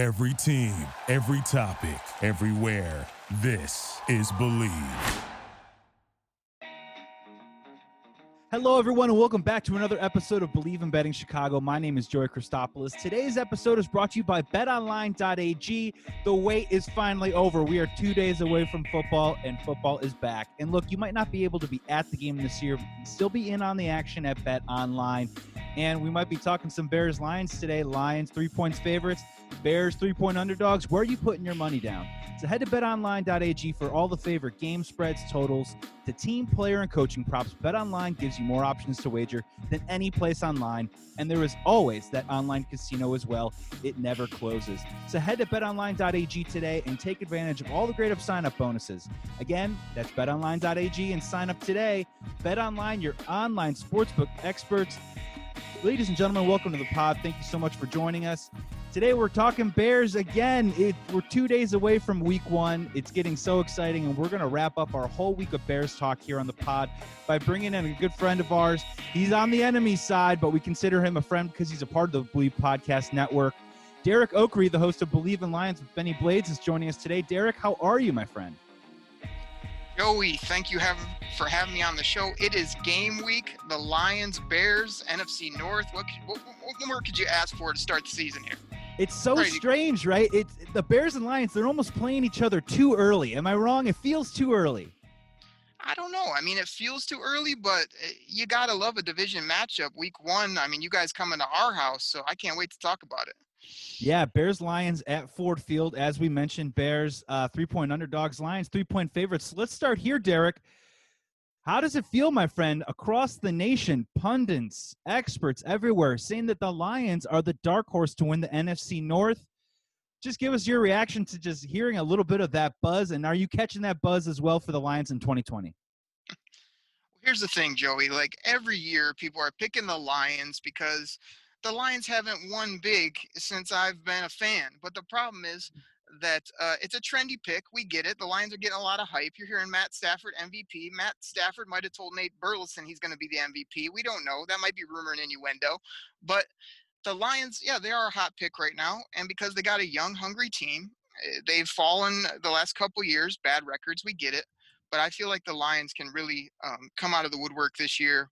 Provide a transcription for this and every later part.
Every team, every topic, everywhere. This is Believe. Hello, everyone, and welcome back to another episode of Believe in Betting Chicago. My name is Joey Christopoulos. Today's episode is brought to you by BetOnline.ag. The wait is finally over. We are two days away from football, and football is back. And look, you might not be able to be at the game this year, still be in on the action at BetOnline. And we might be talking some Bears Lions today. Lions, three points favorites. Bears, three point underdogs. Where are you putting your money down? So head to betonline.ag for all the favorite game spreads, totals, to team, player, and coaching props. BetOnline gives you more options to wager than any place online, and there is always that online casino as well. It never closes. So head to betonline.ag today and take advantage of all the great up sign up bonuses. Again, that's betonline.ag and sign up today. BetOnline, your online sportsbook experts. Ladies and gentlemen, welcome to the pod. Thank you so much for joining us. Today we're talking Bears again. It, we're two days away from week one. It's getting so exciting, and we're going to wrap up our whole week of Bears talk here on the pod by bringing in a good friend of ours. He's on the enemy side, but we consider him a friend because he's a part of the Believe Podcast Network. Derek Oakery, the host of Believe in Lions with Benny Blades, is joining us today. Derek, how are you, my friend? Joey, thank you have, for having me on the show. It is game week. The Lions, Bears, NFC North. What, what, what more could you ask for to start the season here? It's so Crazy. strange, right? It's the Bears and Lions. They're almost playing each other too early. Am I wrong? It feels too early. I don't know. I mean, it feels too early, but eh, you gotta love a division matchup. Week one. I mean, you guys coming to our house, so I can't wait to talk about it. Yeah, Bears Lions at Ford Field. As we mentioned, Bears uh, three point underdogs, Lions three point favorites. Let's start here, Derek. How does it feel, my friend, across the nation, pundits, experts everywhere saying that the Lions are the dark horse to win the NFC North? Just give us your reaction to just hearing a little bit of that buzz. And are you catching that buzz as well for the Lions in 2020? Here's the thing, Joey. Like every year, people are picking the Lions because the Lions haven't won big since I've been a fan. But the problem is that uh, it's a trendy pick. We get it. The Lions are getting a lot of hype. You're hearing Matt Stafford MVP. Matt Stafford might have told Nate Burleson he's going to be the MVP. We don't know. That might be rumor and innuendo. But the Lions, yeah, they are a hot pick right now. And because they got a young, hungry team, eh, they've fallen the last couple years, bad records. We get it. But I feel like the Lions can really um, come out of the woodwork this year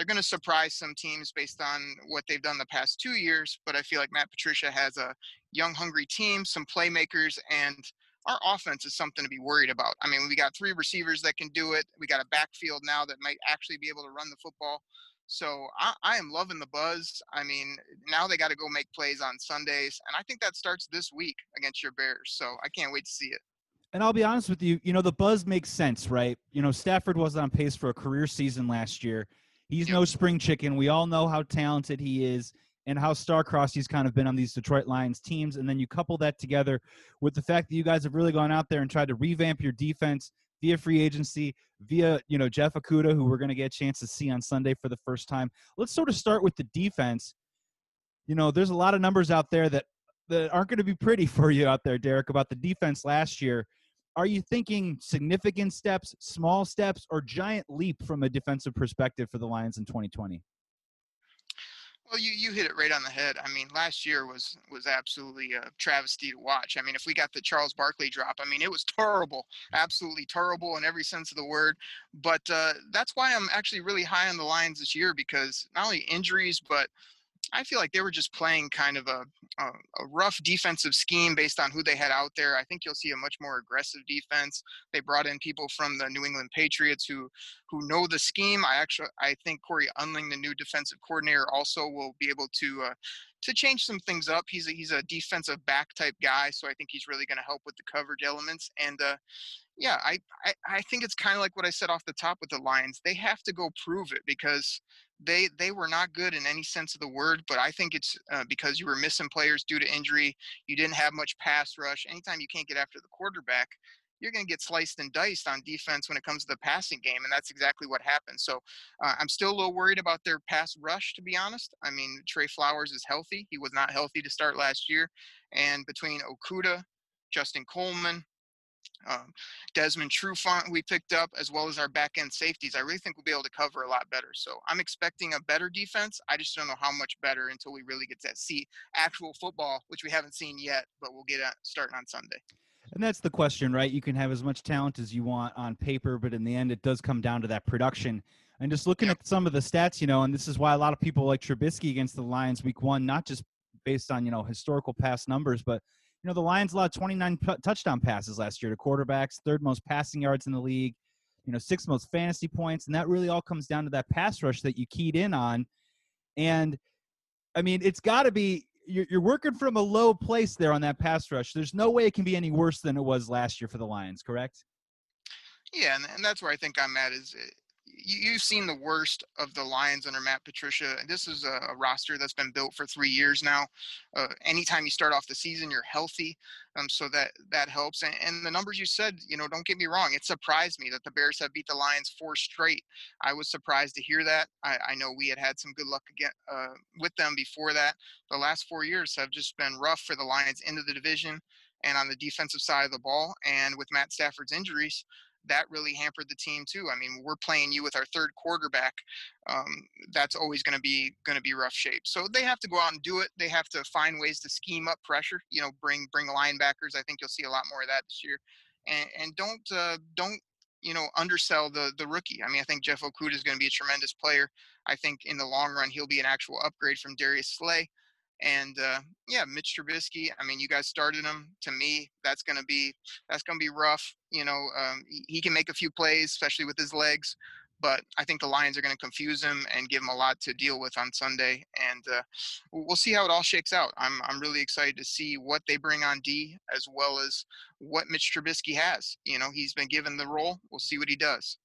they're going to surprise some teams based on what they've done the past two years. But I feel like Matt Patricia has a young, hungry team, some playmakers, and our offense is something to be worried about. I mean, we got three receivers that can do it. We got a backfield now that might actually be able to run the football. So I, I am loving the buzz. I mean, now they got to go make plays on Sundays, and I think that starts this week against your Bears. So I can't wait to see it. And I'll be honest with you, you know, the buzz makes sense, right? You know, Stafford wasn't on pace for a career season last year. He's no spring chicken. We all know how talented he is and how star-crossed he's kind of been on these Detroit Lions teams. And then you couple that together with the fact that you guys have really gone out there and tried to revamp your defense via free agency, via you know Jeff Okudah, who we're going to get a chance to see on Sunday for the first time. Let's sort of start with the defense. You know, there's a lot of numbers out there that that aren't going to be pretty for you out there, Derek, about the defense last year are you thinking significant steps, small steps, or giant leap from a defensive perspective for the Lions in 2020? Well, you, you hit it right on the head. I mean, last year was was absolutely a travesty to watch. I mean, if we got the Charles Barkley drop, I mean, it was terrible, absolutely terrible in every sense of the word. But uh, that's why I'm actually really high on the Lions this year because not only injuries, but I feel like they were just playing kind of a, a, a, rough defensive scheme based on who they had out there. I think you'll see a much more aggressive defense. They brought in people from the New England Patriots who who know the scheme. I actually I think Cory Undlin, the new defensive coordinator, also will be able to uh, to change some things up. He's a, he's a defensive back type guy, so I think he's really going to help with the coverage elements. And uh, yeah, I, I, I think it's kind of like what I said off the top with the Lions. They have to go prove it because they they were not good in any sense of the word. But I think it's uh, because you were missing players due to injury. You didn't have much pass rush. Anytime you can't get after the quarterback, you're going to get sliced and diced on defense when it comes to the passing game, and that's exactly what happened. So uh, I'm still a little worried about their pass rush, to be honest. I mean, Trey Flowers is healthy; he was not healthy to start last year, and between Okudah, Justin Coleman, um, Desmond Trufant we picked up, as well as our back end safeties. I really think we'll be able to cover a lot better. So I'm expecting a better defense. I just don't know how much better until we really get to see actual football, which we haven't seen yet, but we'll get at starting on Sunday. And that's the question, right? You can have as much talent as you want on paper, but in the end, it does come down to that production. And just looking yep. at some of the stats, you know, and this is why a lot of people like Trubisky against the Lions week one, not just based on, you know, historical past numbers, but you know, the Lions allowed 29 p- touchdown passes last year to quarterbacks, third most passing yards in the league, you know, sixth most fantasy points. And that really all comes down to that pass rush that you keyed in on. And I mean, it's got to be, you're, you're working from a low place there on that pass rush. There's no way it can be any worse than it was last year for the Lions, correct? Yeah, and, and that's where I think I'm at. Is eh, you, have seen the worst of the Lions under Matt Patricia. This is a, a roster that's been built for three years now. Uh, anytime you start off the season, you're healthy, um, so that that helps. And, and, the numbers you said, you know, don't get me wrong. It surprised me that the Bears have beat the Lions four straight. I was surprised to hear that. I, I know we had had some good luck again uh, with them before that. The last four years have just been rough for the Lions into the division and on the defensive side of the ball. And with Matt Stafford's injuries, that really hampered the team too. I mean, we're playing you with our third quarterback. Um, that's always going to be going to be rough shape. So they have to go out and do it. They have to find ways to scheme up pressure. You know, bring bring linebackers. I think you'll see a lot more of that this year. And and don't uh, don't you know undersell the the rookie. I mean, I think Jeff Okudah is going to be a tremendous player. I think in the long run he'll be an actual upgrade from Darius Slay. And uh, yeah, Mitch Trubisky. I mean, you guys started him. To me, that's gonna be that's gonna be rough. You know, um, he, can make a few plays, especially with his legs. But I think the Lions are going to confuse him and give him a lot to deal with on Sunday, and uh, we'll see how it all shakes out. I'm I'm really excited to see what they bring on D as well as what Mitch Trubisky has. You know, he's been given the role. We'll see what he does.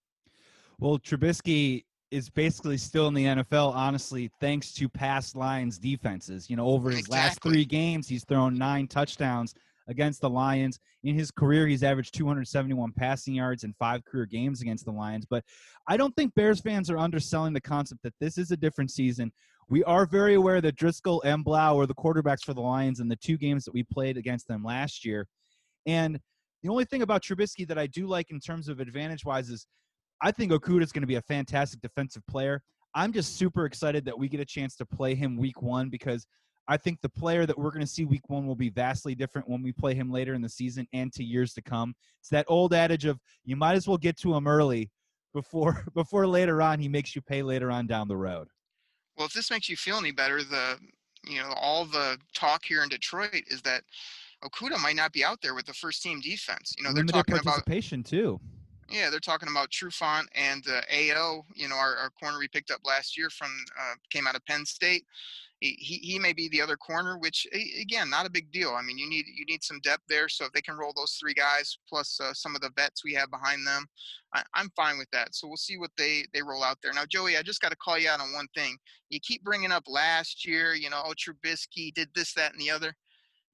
Well, Trubisky is basically still in the NFL, honestly, thanks to past Lions defenses. You know, over his exactly. last three games, he's thrown nine touchdowns against the Lions. In his career, he's averaged 271 passing yards in five career games against the Lions. But I don't think Bears fans are underselling the concept that this is a different season. We are very aware that Driskel and Blough were the quarterbacks for the Lions in the two games that we played against them last year. And the only thing about Trubisky that I do like in terms of advantage wise is I think Okudah is going to be a fantastic defensive player. I'm just super excited that we get a chance to play him week one because I think the player that we're going to see week one will be vastly different when we play him later in the season and to years to come. It's that old adage of you might as well get to him early before before later on he makes you pay later on down the road. Well, if this makes you feel any better, the you know all the talk here in Detroit is that Okudah might not be out there with the first team defense. You know, Limited they're talking participation about too. Yeah, they're talking about Trufant and uh. You know, our, our corner we picked up last year from uh, came out of Penn State. He, he, may be the other corner, which again, not a big deal. I mean, you need you need some depth there. So if they can roll those three guys plus uh, some of the vets we have behind them, I, I'm fine with that. So we'll see what they they roll out there. Now, Joey, I just got to call you out on one thing. You keep bringing up last year. You know, oh Trubisky did this, that, and the other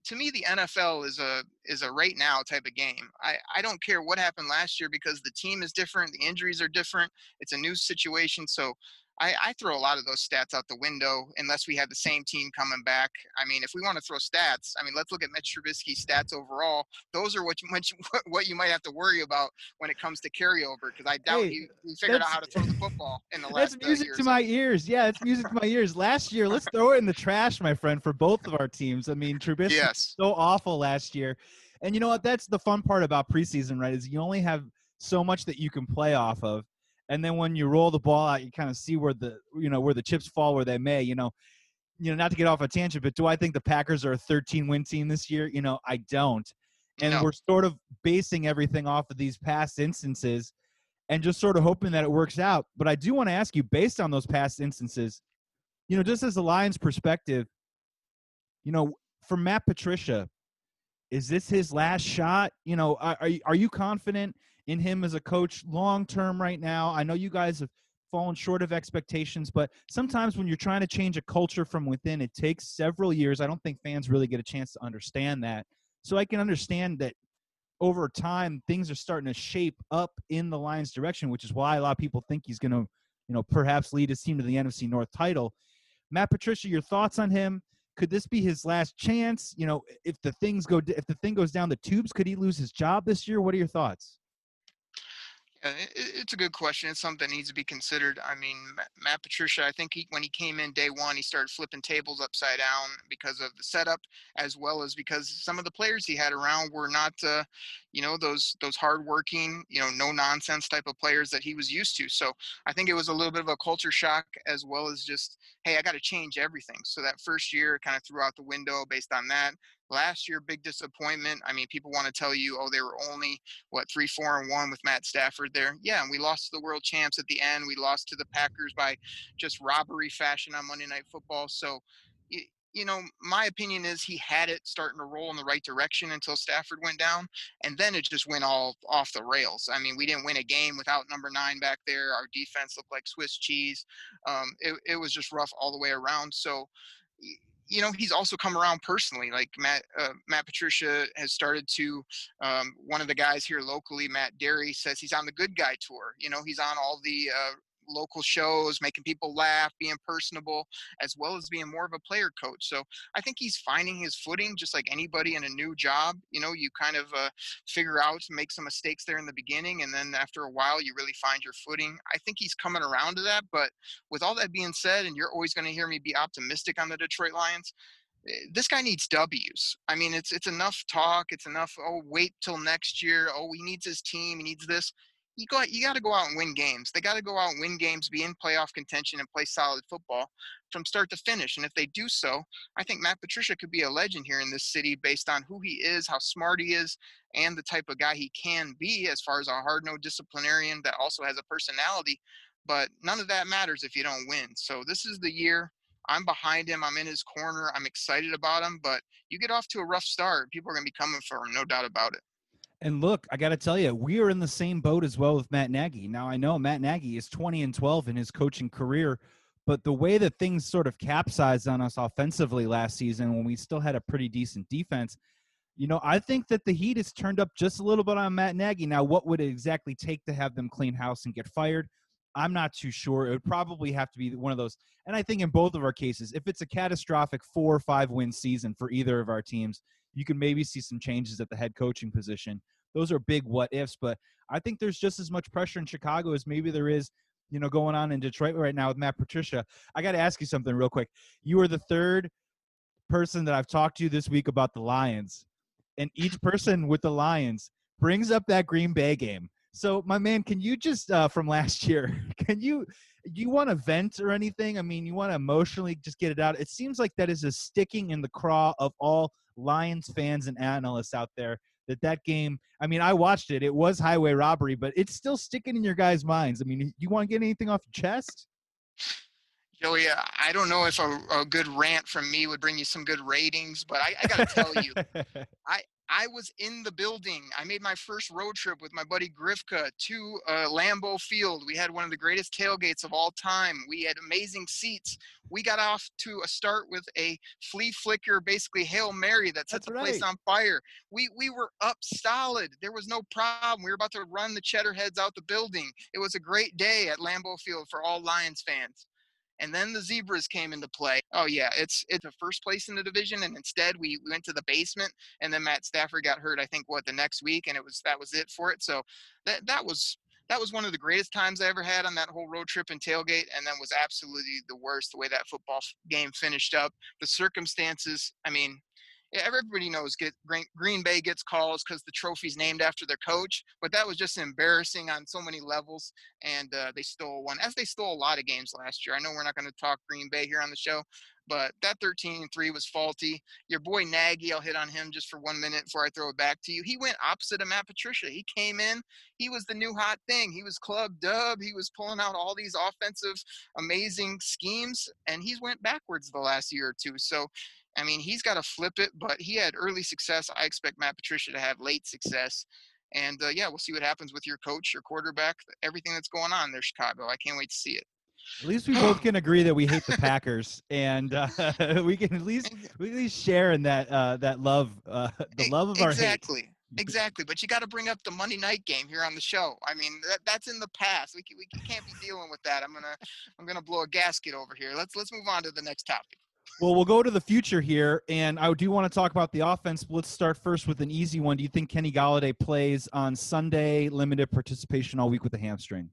to me the NFL is a is a right now type of game. I, I don't care what happened last year because the team is different, the injuries are different, it's a new situation. So I, I throw a lot of those stats out the window unless we have the same team coming back. I mean, if we want to throw stats, I mean, let's look at Mitch Trubisky's stats overall. Those are what you what you might have to worry about when it comes to carryover because I doubt hey, he, he figured out how to throw the football in the last. That's music uh, to my ears. Yeah, it's music to my ears. Last year, let's throw it in the trash, my friend, for both of our teams. I mean, Trubisky yes. so awful last year, and you know what? That's the fun part about preseason, right? Is you only have so much that you can play off of and then when you roll the ball out, you kind of see where the you know where the chips fall where they may. You know, you know, not to get off a tangent, but do I think the Packers are a 13 win team this year? You know, I don't. And no. we're sort of basing everything off of these past instances and just sort of hoping that it works out. But I do want to ask you, based on those past instances, you know, just as a Lions perspective, you know, for Matt Patricia, is this his last shot? You know, are, are you confident in him as a coach long term right now. I know you guys have fallen short of expectations, but sometimes when you're trying to change a culture from within, it takes several years. I don't think fans really get a chance to understand that. So I can understand that over time things are starting to shape up in the Lions' direction, which is why a lot of people think he's going to, you know, perhaps lead his team to the NFC North title. Matt Patricia, your thoughts on him? Could this be his last chance? You know, if the things go if the thing goes down the tubes, could he lose his job this year? What are your thoughts? Yeah, it, it's a good question. It's something that needs to be considered. I mean, Matt Patricia, I think he, when he came in day one, he started flipping tables upside down because of the setup, as well as because some of the players he had around were not, uh, you know, those those hardworking, you know, no nonsense type of players that he was used to. So I think it was a little bit of a culture shock, as well as just, hey, I got to change everything. So that first year kind of threw out the window based on that. Last year, big disappointment. I mean, people want to tell you, oh, they were only what three, four, and one with Matt Stafford there. Yeah, and we lost to the world champs at the end. We lost to the Packers by just robbery fashion on Monday Night Football. So, you know, my opinion is he had it starting to roll in the right direction until Stafford went down, and then it just went all off the rails. I mean, we didn't win a game without number nine back there. Our defense looked like Swiss cheese. Um, it, it was just rough all the way around. So you know he's also come around personally like matt uh, matt patricia has started to um, one of the guys here locally matt dery says he's on the good guy tour you know he's on all the uh, local shows, making people laugh, being personable, as well as being more of a player coach. So I think he's finding his footing just like anybody in a new job. You know, you kind of uh, figure out, make some mistakes there in the beginning, and then after a while, you really find your footing. I think he's coming around to that. But with all that being said, and you're always going to hear me be optimistic on the Detroit Lions, eh, this guy needs W's. I mean, it's it's enough talk. It's enough. Oh, wait till next year. Oh, he needs his team. He needs this you got you got to go out and win games. They got to go out and win games, be in playoff contention, and play solid football from start to finish. And if they do so, I think Matt Patricia could be a legend here in this city based on who he is, how smart he is, and the type of guy he can be as far as a hard nosed disciplinarian that also has a personality. But none of that matters if you don't win. So this is the year. I'm behind him. I'm in his corner. I'm excited about him. But you get off to a rough start, people are going to be coming for him, no doubt about it. And look, I got to tell you, we are in the same boat as well with Matt Nagy. Now, I know Matt Nagy is 20 and 12 in his coaching career, but the way that things sort of capsized on us offensively last season when we still had a pretty decent defense, you know, I think that the heat has turned up just a little bit on Matt Nagy. Now, what would it exactly take to have them clean house and get fired? I'm not too sure. It would probably have to be one of those. And I think in both of our cases, if it's a catastrophic four or five win season for either of our teams, you can maybe see some changes at the head coaching position. Those are big what ifs, but I think there's just as much pressure in Chicago as maybe there is, you know, going on in Detroit right now with Matt Patricia. I got to ask you something real quick. You are the third person that I've talked to this week about the Lions, and each person with the Lions brings up that Green Bay game. So, my man, can you just uh, from last year, can you you want to vent or anything? I mean, you want to emotionally just get it out. It seems like that is a sticking in the craw of all Lions fans and analysts out there that that game i mean i watched it it was highway robbery but it's still sticking in your guys minds i mean you want to get anything off your chest Joey, I don't know if a, a, good rant from me would bring you some good ratings, but I, I got to tell you, I, I was in the building. I made my first road trip with my buddy Grifka to uh, Lambeau Field. We had one of the greatest tailgates of all time. We had amazing seats. We got off to a start with a flea flicker, basically hail mary that set That's the right. place on fire. We we were up solid. There was no problem. We were about to run the cheddar heads out the building. It was a great day at Lambeau Field for all Lions fans and then the zebras came into play. Oh yeah, it's it's a first place in the division, and instead we went to the basement, and then Matt Stafford got hurt. I think what the next week, and it was that was it for it. So that that was that was one of the greatest times I ever had on that whole road trip and tailgate, and then was absolutely the worst the way that football game finished up. The circumstances, I mean, everybody knows get, Green Bay gets calls because the trophy's named after their coach, but that was just embarrassing on so many levels. And uh, they stole one, as they stole a lot of games last year. I know we're not going to talk Green Bay here on the show, but that 13 3 was faulty. Your boy Nagy, I'll hit on him just for one minute before I throw it back to you. He went opposite of Matt Patricia. He came in, he was the new hot thing. He was club dub. He was pulling out all these offensive, amazing schemes, and he's went backwards the last year or two. So I mean, he's got to flip it, but he had early success. I expect Matt Patricia to have late success. And uh, yeah, we'll see what happens with your coach, your quarterback, everything that's going on there, Chicago. I can't wait to see it. At least we both can agree that we hate the Packers, and uh, we can at least we at least share in that uh, that love, uh, the love of our exactly. Exactly, but you got to bring up the Monday night game here on the show. I mean, that, that's in the past. We, can, we can't be dealing with that. I'm gonna I'm gonna blow a gasket over here. Let's let's move on to the next topic. Well, we'll go to the future here, and I do want to talk about the offense. Let's start first with an easy one. Do you think Kenny Golladay plays on Sunday, limited participation all week with a hamstring?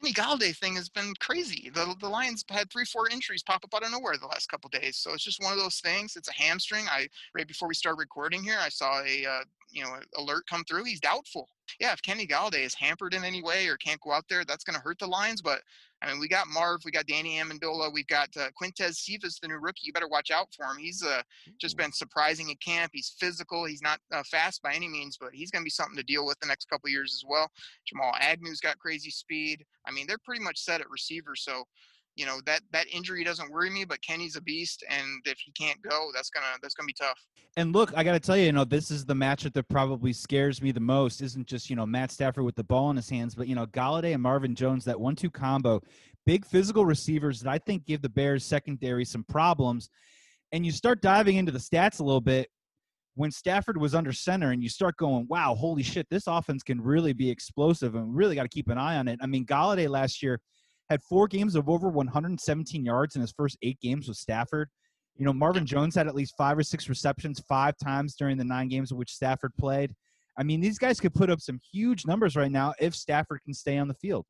Kenny Golladay thing has been crazy. The the Lions had three, four injuries pop up out of nowhere the last couple days. So it's just one of those things. It's a hamstring. I right before we start recording here, I saw a uh, you know alert come through. He's doubtful. Yeah, if Kenny Golladay is hampered in any way or can't go out there, that's going to hurt the Lions. But I mean, we got Marv, we got Danny Amendola, we've got uh, Quintez Cephus, the new rookie. You better watch out for him. He's uh, just been surprising in camp. He's physical. He's not uh, fast by any means, but he's going to be something to deal with the next couple years as well. Jamal Agnew's got crazy speed. I mean, they're pretty much set at receiver. So, you know that that injury doesn't worry me, but Kenny's a beast, and if he can't go, that's gonna that's gonna be tough. And look, I got to tell you, you know, this is the matchup that probably scares me the most. Isn't just you know Matt Stafford with the ball in his hands, but you know Golladay and Marvin Jones, that one-two combo big physical receivers that I think give the Bears secondary some problems. And you start diving into the stats a little bit when Stafford was under center and you start going, wow, holy shit, this offense can really be explosive and really got to keep an eye on it. I mean, Golladay last year had four games of over 117 yards in his first eight games with Stafford. You know, Marvin Jones had at least five or six receptions five times during the nine games in which Stafford played. I mean, these guys could put up some huge numbers right now if Stafford can stay on the field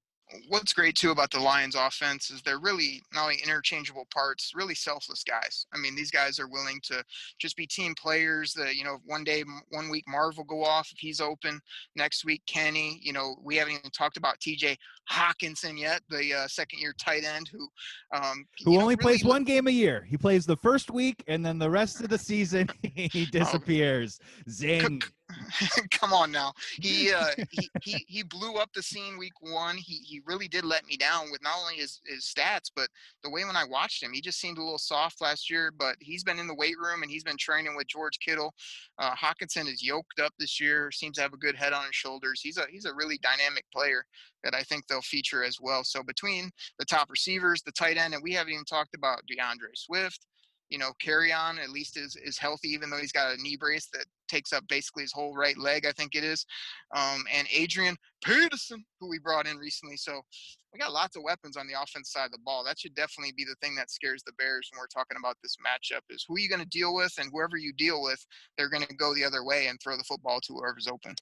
what's great too about the Lions offense is they're really not only interchangeable parts, really selfless guys. I mean, these guys are willing to just be team players that, you know, one day, one week Marv will go off if he's open. Next week, Kenny, you know, we haven't even talked about TJ Hockenson yet, the uh, second year tight end who, um, who only know, really plays one game a year. He plays the first week and then the rest of the season he oh, disappears. Zing. come on now. He, uh, he he he blew up the scene week one. He he really did let me down with not only his his stats, but the way when I watched him, he just seemed a little soft last year. But he's been in the weight room and he's been training with George Kittle. Uh, Hockenson is yoked up this year. Seems to have a good head on his shoulders. He's a he's a really dynamic player that I think they'll feature as well. So between the top receivers, the tight end, and we haven't even talked about D'Andre Swift you know, Kerryon at least is is healthy, even though he's got a knee brace that takes up basically his whole right leg, I think it is. Um, and Adrian Peterson, who we brought in recently. So we got lots of weapons on the offense side of the ball. That should definitely be the thing that scares the Bears when we're talking about this matchup is who are you going to deal with, and whoever you deal with, they're going to go the other way and throw the football to whoever's open.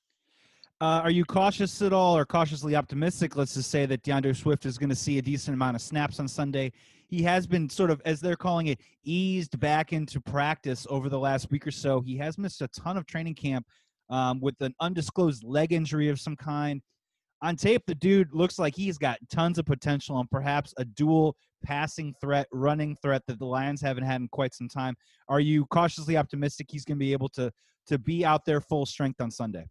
Uh, are you cautious at all or cautiously optimistic? Let's just say that D'Andre Swift is going to see a decent amount of snaps on Sunday he has been sort of, as they're calling it, eased back into practice over the last week or so. He has missed a ton of training camp um, with an undisclosed leg injury of some kind. On tape, the dude looks like he's got tons of potential and perhaps a dual passing threat, running threat that the Lions haven't had in quite some time. Are you cautiously optimistic he's going to be able to to be out there full strength on Sunday?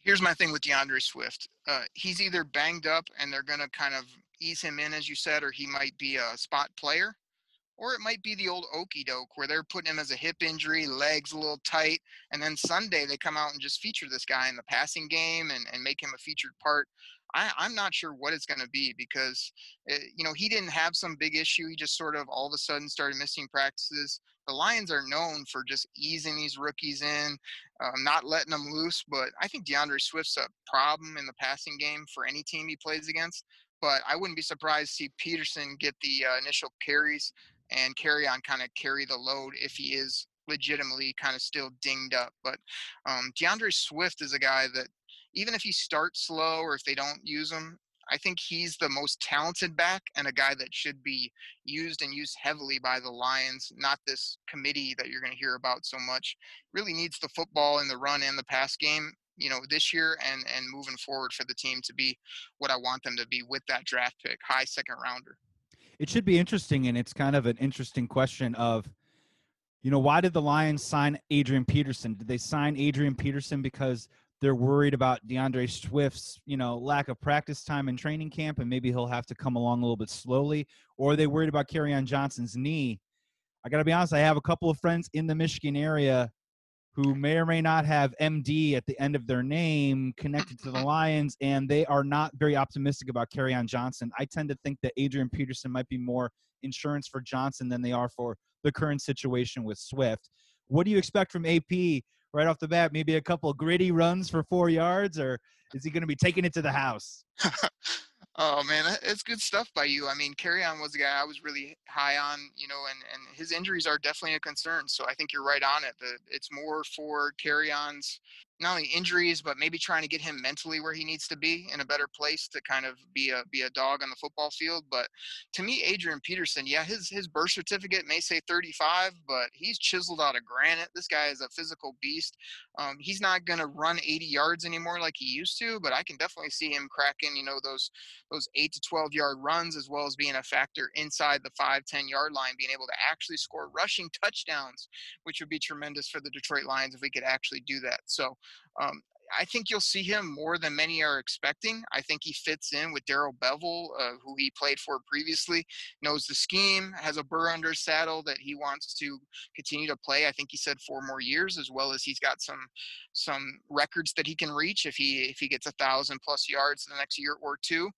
Here's my thing with D'Andre Swift. Uh, he's either banged up and they're going to kind of ease him in, as you said, or he might be a spot player. Or it might be the old okey doke where they're putting him as a hip injury, legs a little tight, and then Sunday they come out and just feature this guy in the passing game and, and make him a featured part. I, I'm not sure what it's going to be because, it, eh, you know, he didn't have some big issue. He just sort of all of a sudden started missing practices. The Lions are known for just easing these rookies in, um, not letting them loose. But I think D'Andre Swift's a problem in the passing game for any team he plays against but I wouldn't be surprised to see Peterson get the uh, initial carries and Kerryon kind of carry the load if he is legitimately kind of still dinged up. But um, D'Andre Swift is a guy that even if he starts slow or if they don't use him, I think he's the most talented back and a guy that should be used and used heavily by the Lions, not this committee that you're going to hear about so much. Really needs the football in the run and the pass game you know this year and and moving forward for the team to be what I want them to be with that draft pick, high second rounder. It should be interesting, and it's kind of an interesting question of, you know, why did the Lions sign Adrian Peterson? Did they sign Adrian Peterson because they're worried about D'Andre Swift's, you know, lack of practice time in training camp, and maybe he'll have to come along a little bit slowly, or are they worried about Kerryon Johnson's knee? I got to be honest, I have a couple of friends in the Michigan area who may or may not have MD at the end of their name connected to the Lions, and they are not very optimistic about Kerryon Johnson. I tend to think that Adrian Peterson might be more insurance for Johnson than they are for the current situation with Swift. What do you expect from AP right off the bat? Maybe a couple gritty runs for four yards, or is he going to be taking it to the house? Oh man, it's good stuff by you. I mean, Kerryon was a guy I was really high on, you know, and and his injuries are definitely a concern. So I think you're right on it. The, it's more for Kerryon's not only injuries, but maybe trying to get him mentally where he needs to be in a better place to kind of be a be a dog on the football field. But to me, Adrian Peterson, yeah, his his birth certificate may say 35, but he's chiseled out of granite. This guy is a physical beast. Um, he's not going to run 80 yards anymore like he used to, but I can definitely see him cracking, you know, those those eight to 12 yard runs as well as being a factor inside the five 10 yard line, being able to actually score rushing touchdowns, which would be tremendous for the Detroit Lions if we could actually do that. So um, I think you'll see him more than many are expecting. I think he fits in with Darrell Bevell, uh, who he played for previously, knows the scheme, has a burr under saddle that he wants to continue to play. I think he said four more years, as well as he's got some some records that he can reach if he if he gets a thousand plus yards in the next year or two.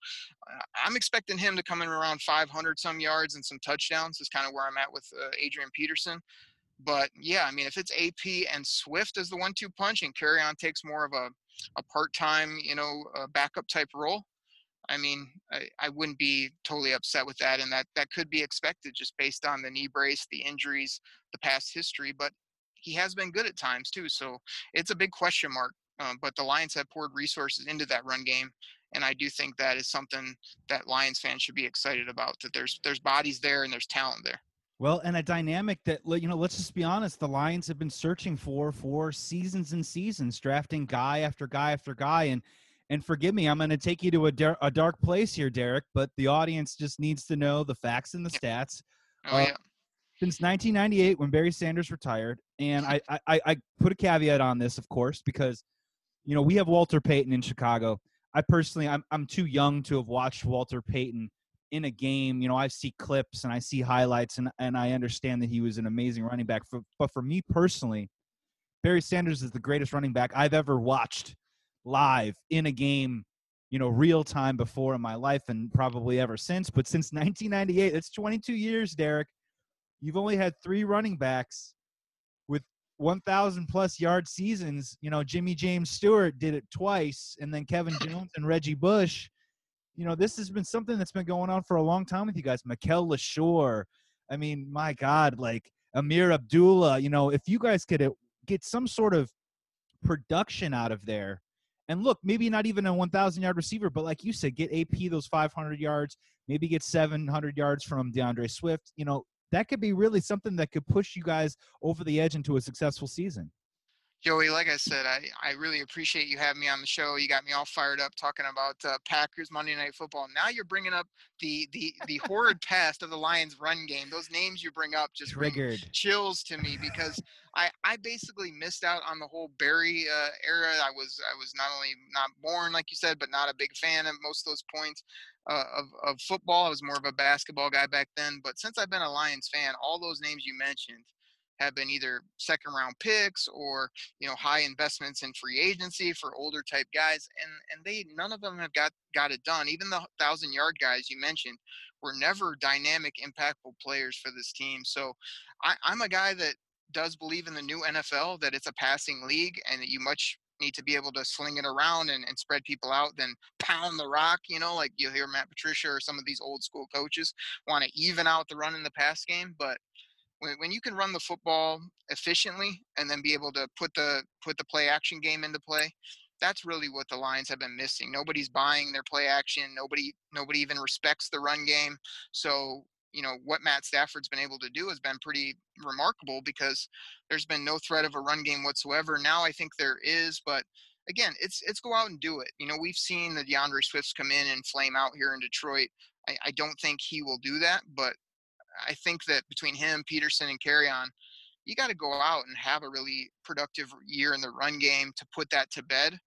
Uh, I'm expecting him to come in around 500 some yards and some touchdowns. Is kind of where I'm at with uh, Adrian Peterson. But yeah, I mean, if it's AP and Swift as the one-two punch, and Kerryon takes more of a a part-time, you know, backup type role, I mean, I, I wouldn't be totally upset with that, and that that could be expected just based on the knee brace, the injuries, the past history. But he has been good at times too, so it's a big question mark. Um, but the Lions have poured resources into that run game, and I do think that is something that Lions fans should be excited about. That there's there's bodies there and there's talent there. Well, and a dynamic that you know, let's just be honest, the Lions have been searching for for seasons and seasons, drafting guy after guy after guy, and and forgive me, I'm going to take you to a, dar- a dark place here, Derek, but the audience just needs to know the facts and the stats. Oh, uh, yeah. Since 1998, when Barry Sanders retired, and I, I, I put a caveat on this, of course, because you know we have Walter Payton in Chicago. I personally, I'm I'm too young to have watched Walter Payton in a game, you know, I see clips and I see highlights and, and I understand that he was an amazing running back. For, but for me personally, Barry Sanders is the greatest running back I've ever watched live in a game, you know, real time before in my life and probably ever since. But since 1998, that's 22 years, Derek. You've only had three running backs with 1,000 plus yard seasons. You know, Jimmy James Stewart did it twice, and then Kevin Jones and Reggie Bush you know, this has been something that's been going on for a long time with you guys. Mikel Leshoure. I mean, my God, like Ameer Abdullah, you know, if you guys could uh, get some sort of production out of there, and look, maybe not even a 1,000 yard receiver, but like you said, get AP those 500 yards, maybe get 700 yards from D'Andre Swift. You know, that could be really something that could push you guys over the edge into a successful season. Joey, like I said, I, I really appreciate you having me on the show. You got me all fired up talking about uh, Packers Monday Night Football. Now you're bringing up the the the horrid past of the Lions run game. Those names you bring up just triggered chills to me because I I basically missed out on the whole Barry uh, era. I was I was not only not born like you said, but not a big fan of most of those points. Uh, of, of football. I was more of a basketball guy back then. But since I've been a Lions fan, all those names you mentioned have been either second round picks or you know high investments in free agency for older type guys and and they none of them have got got it done even the thousand yard guys you mentioned were never dynamic impactful players for this team so I, i'm a guy that does believe in the new nfl that it's a passing league and that you much need to be able to sling it around and, and spread people out than pound the rock, you know, like you'll hear Matt Patricia or some of these old school coaches want to even out the run in the pass game. But when, when you can run the football efficiently and then be able to put the put the play action game into play that's really what the Lions have been missing. Nobody's buying their play action. Nobody nobody even respects the run game. So, you know, what Matt Stafford's been able to do has been pretty remarkable because there's been no threat of a run game whatsoever. Now I think there is, but again, it's it's go out and do it. You know, we've seen the D'Andre Swifts come in and flame out here in Detroit. I, I don't think he will do that, but I think that between him, Peterson, and Kerryon, you got to go out and have a really productive year in the run game to put that to bed.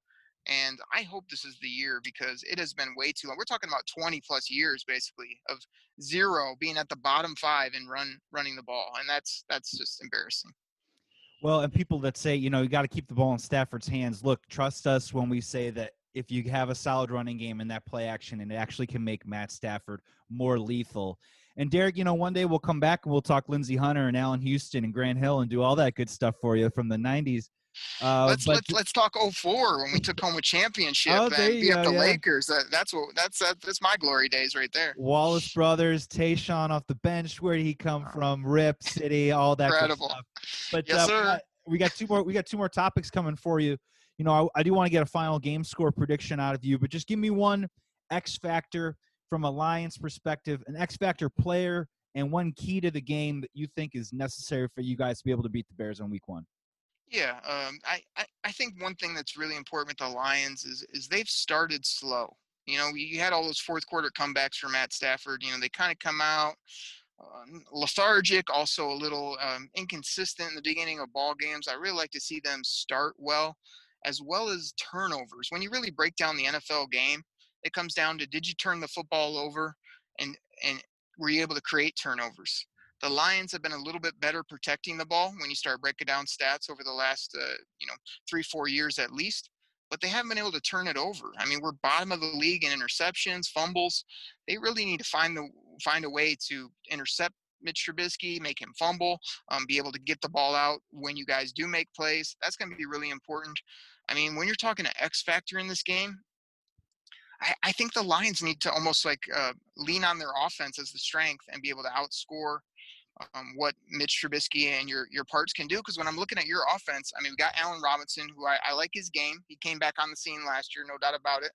And I hope this is the year because it has been way too long. We're talking about 20 plus years basically of zero being at the bottom five and run running the ball, and that's that's just embarrassing. Well, and people that say, you know, you got to keep the ball in Stafford's hands. Look, trust us when we say that if you have a solid running game and that play action, and it actually can make Matt Stafford more lethal. And Derek, you know, one day we'll come back and we'll talk Lindsey Hunter and Allan Houston and Grant Hill and do all that good stuff for you from the 90s. Uh, let's let's let's talk 04 when we took home a championship oh, and beat up the yeah. Lakers. That, that's what that's that's my glory days right there. Wallace brothers, Tayshaun off the bench. Where did he come from? Rip City, all that. Incredible. But yes, uh, we got two more. We got two more topics coming for you. You know, I, I do want to get a final game score prediction out of you, but just give me one X factor from a Lions perspective, an X factor player, and one key to the game that you think is necessary for you guys to be able to beat the Bears on Week One. Yeah, um, I, I, I think one thing that's really important with the Lions is is they've started slow. You know, you had all those fourth quarter comebacks from Matt Stafford. You know, they kind of come out uh, lethargic, also a little um, inconsistent in the beginning of ball games. I really like to see them start well, as well as turnovers. When you really break down the NFL game, it comes down to did you turn the football over, and and were you able to create turnovers? The Lions have been a little bit better protecting the ball when you start breaking down stats over the last, uh, you know, three, four years at least. But they haven't been able to turn it over. I mean, we're bottom of the league in interceptions, fumbles. They really need to find the find a way to intercept Mitch Trubisky, make him fumble, um, be able to get the ball out when you guys do make plays. That's going to be really important. I mean, when you're talking to X factor in this game, I, I think the Lions need to almost like uh, lean on their offense as the strength and be able to outscore um, what Mitch Trubisky and your your parts can do. Because when I'm looking at your offense, I mean, we got Allen Robinson, who I, I, like his game. He came back on the scene last year, no doubt about it.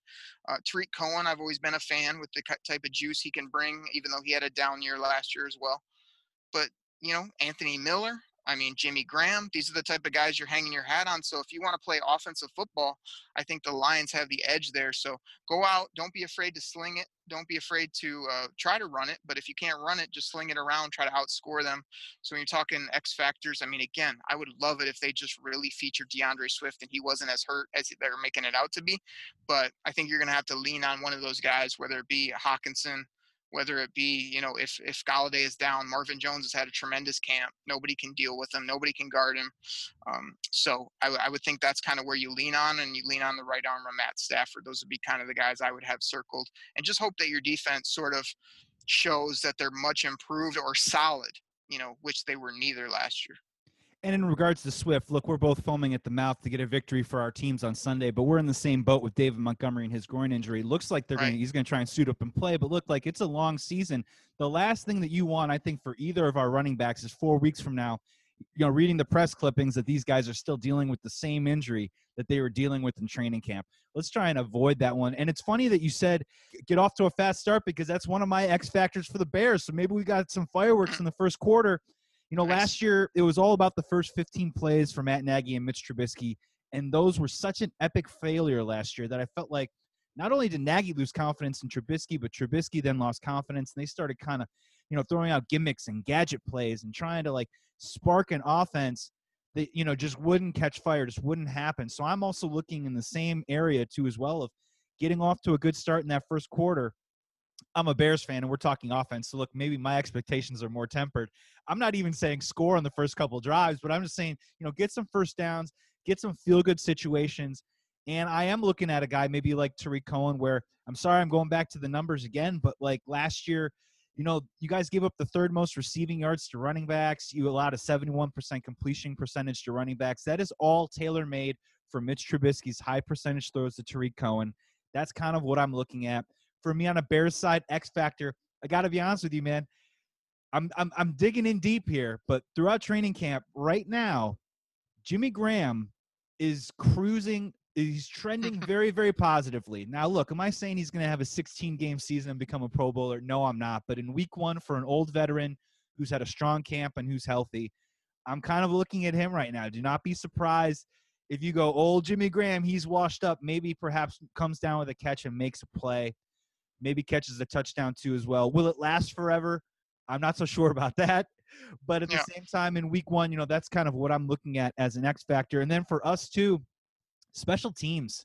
Uh, Tarik Cohen, I've always been a fan with the type of juice he can bring, even though he had a down year last year as well. But you know, Anthony Miller, I mean, Jimmy Graham, these are the type of guys you're hanging your hat on. So if you want to play offensive football, I think the Lions have the edge there. So go out, don't be afraid to sling it. Don't be afraid to uh, try to run it. But if you can't run it, just sling it around, try to outscore them. So when you're talking X factors, I mean, again, I would love it if they just really featured D'Andre Swift and he wasn't as hurt as they're making it out to be. But I think you're going to have to lean on one of those guys, whether it be Hockenson whether it be, you know, if if Golladay is down, Marvin Jones has had a tremendous camp. Nobody can deal with him. Nobody can guard him. Um, so I, I, would think that's kind of where you lean on, and you lean on the right arm of Matt Stafford. Those would be kind of the guys I would have circled, and just hope that your defense sort of shows that they're much improved or solid. You know, which they were neither last year. And in regards to Swift, look, we're both foaming at the mouth to get a victory for our teams on Sunday, but we're in the same boat with David Montgomery and his groin injury. Looks like they're right. going he's going to try and suit up and play, but look like it's a long season. The last thing that you want, I think, for either of our running backs is four weeks from now. You know, reading the press clippings that these guys are still dealing with the same injury that they were dealing with in training camp. Let's try and avoid that one. And it's funny that you said get off to a fast start because that's one of my X factors for the Bears. So maybe we got some fireworks in the first quarter you know, nice. last year it was all about the first 15 plays for Matt Nagy and Mitch Trubisky, and those were such an epic failure last year that I felt like not only did Nagy lose confidence in Trubisky, but Trubisky then lost confidence, and they started kind of, you know, throwing out gimmicks and gadget plays and trying to like spark an offense that you know just wouldn't catch fire, just wouldn't happen. So I'm also looking in the same area too, as well of getting off to a good start in that first quarter I'm a Bears fan and we're talking offense. So look, maybe my expectations are more tempered. I'm not even saying score on the first couple drives, but I'm just saying, you know, get some first downs, get some feel good situations. And I am looking at a guy maybe like Tarik Cohen, where I'm sorry I'm going back to the numbers again, but like last year, you know, you guys gave up the third most receiving yards to running backs. You allowed a 71% completion percentage to running backs. That is all tailor made for Mitch Trubisky's high percentage throws to Tarik Cohen. That's kind of what I'm looking at for me on a Bears side, X factor. I got to be honest with you, man. I'm, I'm I'm digging in deep here, but throughout training camp right now, Jimmy Graham is cruising. He's trending very, very positively. Now, look, am I saying he's going to have a 16 game season and become a Pro Bowler? No, I'm not. But in week one, for an old veteran who's had a strong camp and who's healthy, I'm kind of looking at him right now. Do not be surprised if you go, old Jimmy Graham, he's washed up. Maybe perhaps comes down with a catch and makes a play maybe catches a touchdown too as well. Will it last forever? I'm not so sure about that. But at yeah. the same time, in week one, you know, that's kind of what I'm looking at as an X factor. And then for us too, special teams.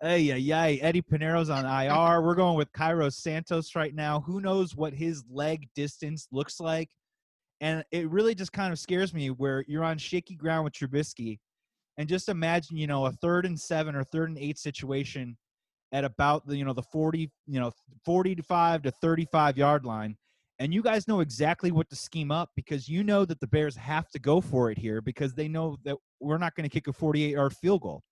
Hey, yeah, yeah. Eddie Piñeiro's on IR. We're going with Cairo Santos right now. Who knows what his leg distance looks like? And it really just kind of scares me where you're on shaky ground with Trubisky. And just imagine, you know, a third and seven or third and eight situation at about the you know the 40 you know 45 to 35 yard line and you guys know exactly what to scheme up because you know that the Bears have to go for it here because they know that we're not going to kick a 48 yard field goal.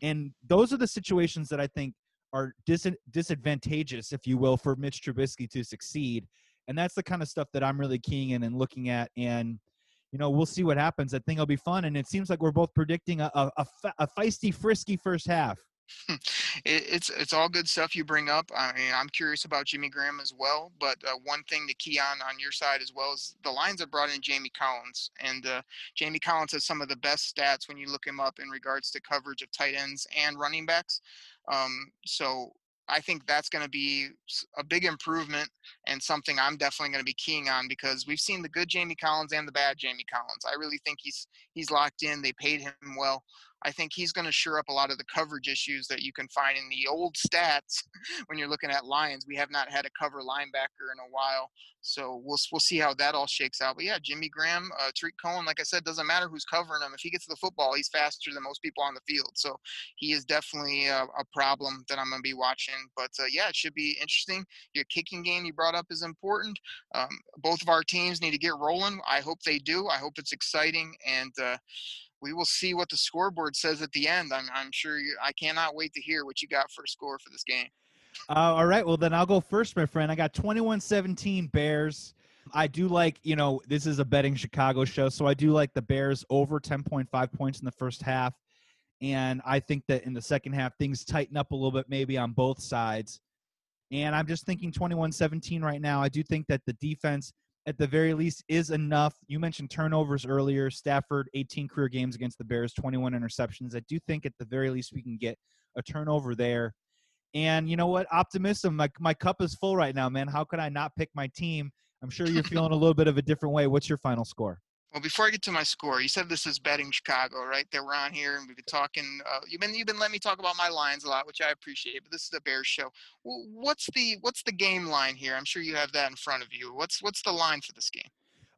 And those are the situations that I think are dis- disadvantageous, if you will, for Mitch Trubisky to succeed. And that's the kind of stuff that I'm really keying in and looking at. And, you know, we'll see what happens. I think it'll be fun. And it seems like we're both predicting a, a, a, a feisty, frisky first half. It, it's it's all good stuff you bring up. I mean, I'm curious about Jimmy Graham as well. But uh, one thing to key on on your side as well is the Lions have brought in Jamie Collins, and uh, Jamie Collins has some of the best stats when you look him up in regards to coverage of tight ends and running backs. Um, so I think that's going to be a big improvement and something I'm definitely going to be keying on because we've seen the good Jamie Collins and the bad Jamie Collins. I really think he's he's locked in. They paid him well. I think he's going to sure up a lot of the coverage issues that you can find in the old stats when you're looking at Lions. We have not had a cover linebacker in a while, so we'll we'll see how that all shakes out. But yeah, Jimmy Graham, uh, Tarik Cohen, like I said, doesn't matter who's covering him. If he gets the football, he's faster than most people on the field. So he is definitely a, a problem that I'm going to be watching. But uh, yeah, it should be interesting. Your kicking game you brought up is important. Um, both of our teams need to get rolling. I hope they do. I hope it's exciting and. Uh, we will see what the scoreboard says at the end. I'm, I'm sure you, I cannot wait to hear what you got for a score for this game. Uh, all right. Well, then I'll go first, my friend. I got 21 17 Bears. I do like, you know, this is a betting Chicago show. So I do like the Bears over 10.5 points in the first half. And I think that in the second half, things tighten up a little bit, maybe on both sides. And I'm just thinking 21 17 right now. I do think that the defense at the very least is enough. You mentioned turnovers earlier. Stafford, 18 career games against the Bears, 21 interceptions. I do think at the very least we can get a turnover there. And you know what? Optimism. My, my cup is full right now, man. How could I not pick my team? I'm sure you're feeling a little bit of a different way. What's your final score? Well, before I get to my score, you said this is betting Chicago, right? That we're on here and we've been talking. Uh, you've been you've been letting me talk about my lines a lot, which I appreciate. But this is a Bears show. Well, what's the what's the game line here? I'm sure you have that in front of you. What's what's the line for this game?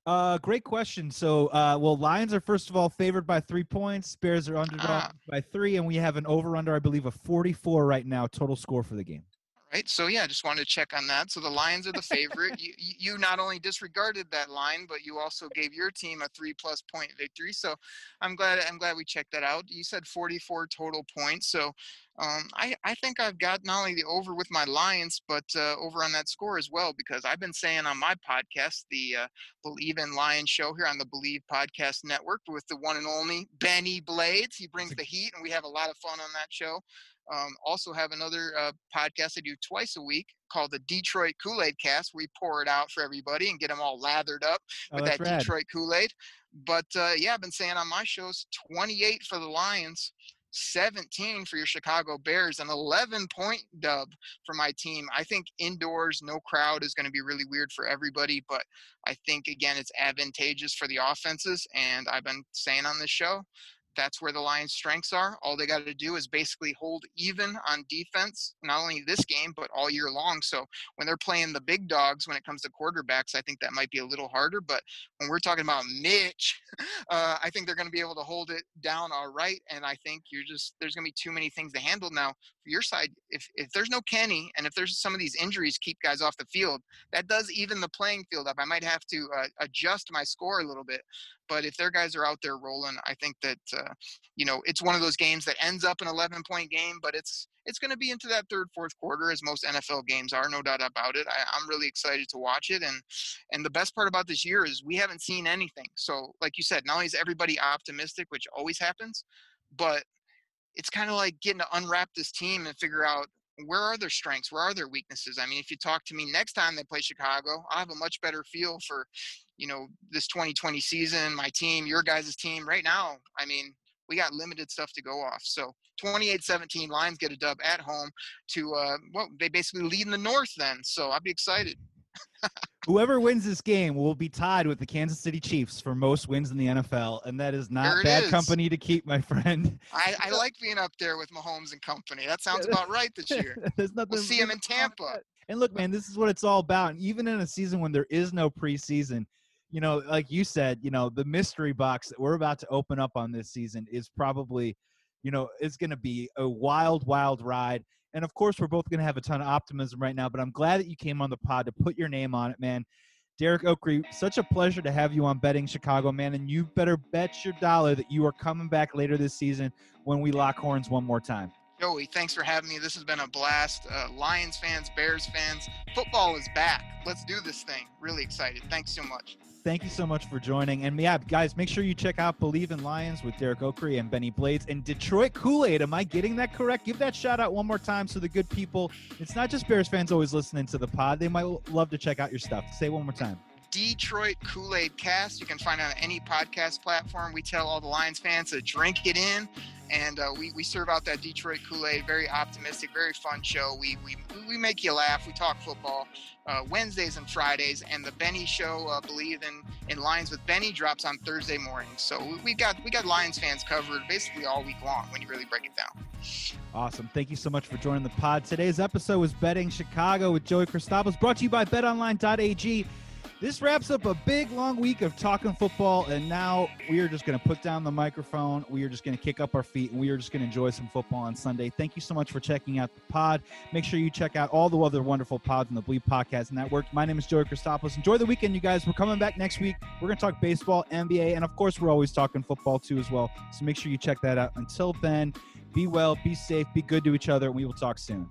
Uh, great question. So, uh, well, Lions are first of all favored by three points. Bears are underdog ah. by three, and we have an over under, I believe, of 44 right now total score for the game right? So yeah, just wanted to check on that. So the Lions are the favorite. you, you not only disregarded that line, but you also gave your team a three plus point victory. So I'm glad I'm glad we checked that out. You said 44 total points. So um, I, I think I've got not only the over with my Lions, but uh, over on that score as well, because I've been saying on my podcast, the uh, Bleav in Lions show here on the Bleav Podcast Network with the one and only Benny Blades. He brings the heat, and we have a lot of fun on that show. Um, also have another uh, podcast I do twice a week called the Detroit Kool Aid Cast. We pour it out for everybody and get them all lathered up oh, with that rad. Detroit Kool Aid. But uh, yeah, I've been saying on my shows 28 for the Lions, 17 for your Chicago Bears, an 11 point dub for my team. I think indoors, no crowd is going to be really weird for everybody, but I think, again, it's advantageous for the offenses. And I've been saying on this show, that's where the Lions' strengths are. All they got to do is basically hold even on defense, not only this game, but all year long. So when they're playing the big dogs when it comes to quarterbacks, I think that might be a little harder. But when we're talking about Mitch, uh, I think they're going to be able to hold it down all right. And I think you're just, there's going to be too many things to handle now. For your side, if, if there's no Kenny and if there's some of these injuries keep guys off the field, that does even the playing field up. I might have to uh, adjust my score a little bit. But if their guys are out there rolling, I think that uh, you know it's one of those games that ends up an 11 point game, but it's it's going to be into that third, fourth quarter, as most NFL games are, no doubt about it. I, I'm really excited to watch it, and and the best part about this year is we haven't seen anything. So, like you said, not only is everybody optimistic, which always happens, but it's kind of like getting to unwrap this team and figure out where are their strengths? Where are their weaknesses? I mean if you talk to me next time they play chicago i'll have a much better feel for you know this 2020 season my team your guys' team. Right now i mean we got limited stuff to go off. So 28-17 lions get a dub at home to uh well they basically lead in the north then. So i'll be excited Whoever wins this game will be tied with the Kansas City Chiefs for most wins in the NFL, and that is not bad is. company to keep, my friend. I, I, like being up there with Mahomes and company. That sounds about right this year. There's nothing. We'll see him in Tampa. And look, man, this is what it's all about. And even in a season when there is no preseason, you know, like you said, you know, the mystery box that we're about to open up on this season is probably, you know, it's going to be a wild, wild ride. And of course, we're both going to have a ton of optimism right now, but I'm glad that you came on the pod to put your name on it, man. Derek Oakrey, such a pleasure to have you on Betting Chicago, man. And you better bet your dollar that you are coming back later this season when we lock horns one more time. Joey, thanks for having me. This has been a blast. Uh, Lions fans, Bears fans, football is back. Let's do this thing. Really excited. Thanks so much. Thank you so much for joining. And yeah, guys, make sure you check out Bleav in Lions with Derek Oakrey and Benny Blades and Detroit Kool Aid. Am I getting that correct? Give that shout out one more time so the good people, it's not just Bears fans always listening to the pod. They might love to check out your stuff. Say one more time. Detroit Kool Aid Cast. You can find it on any podcast platform. We tell all the Lions fans to drink it in and uh, we, we serve out that Detroit Kool Aid. Very optimistic, very fun show. We we, we make you laugh. We talk football uh, Wednesdays and Fridays, and the Benny Show, uh, Bleav in in Lions with Benny, drops on Thursday morning. So we got we got Lions fans covered basically all week long when you really break it down. Awesome. Thank you so much for joining the pod. Today's episode was Betting Chicago with Joey Christopoulos, brought to you by BetOnline.ag. This wraps up a big long week of talking football, and now we are just going to put down the microphone. We are just going to kick up our feet, and we are just going to enjoy some football on Sunday. Thank you so much for checking out the pod. Make sure you check out all the other wonderful pods in the Bleav Podcast Network. My name is Joey Christopoulos. Enjoy the weekend, you guys. We're coming back next week. We're going to talk baseball, NBA, and of course, we're always talking football too as well. So make sure you check that out. Until then, be well, be safe, be good to each other, and we will talk soon.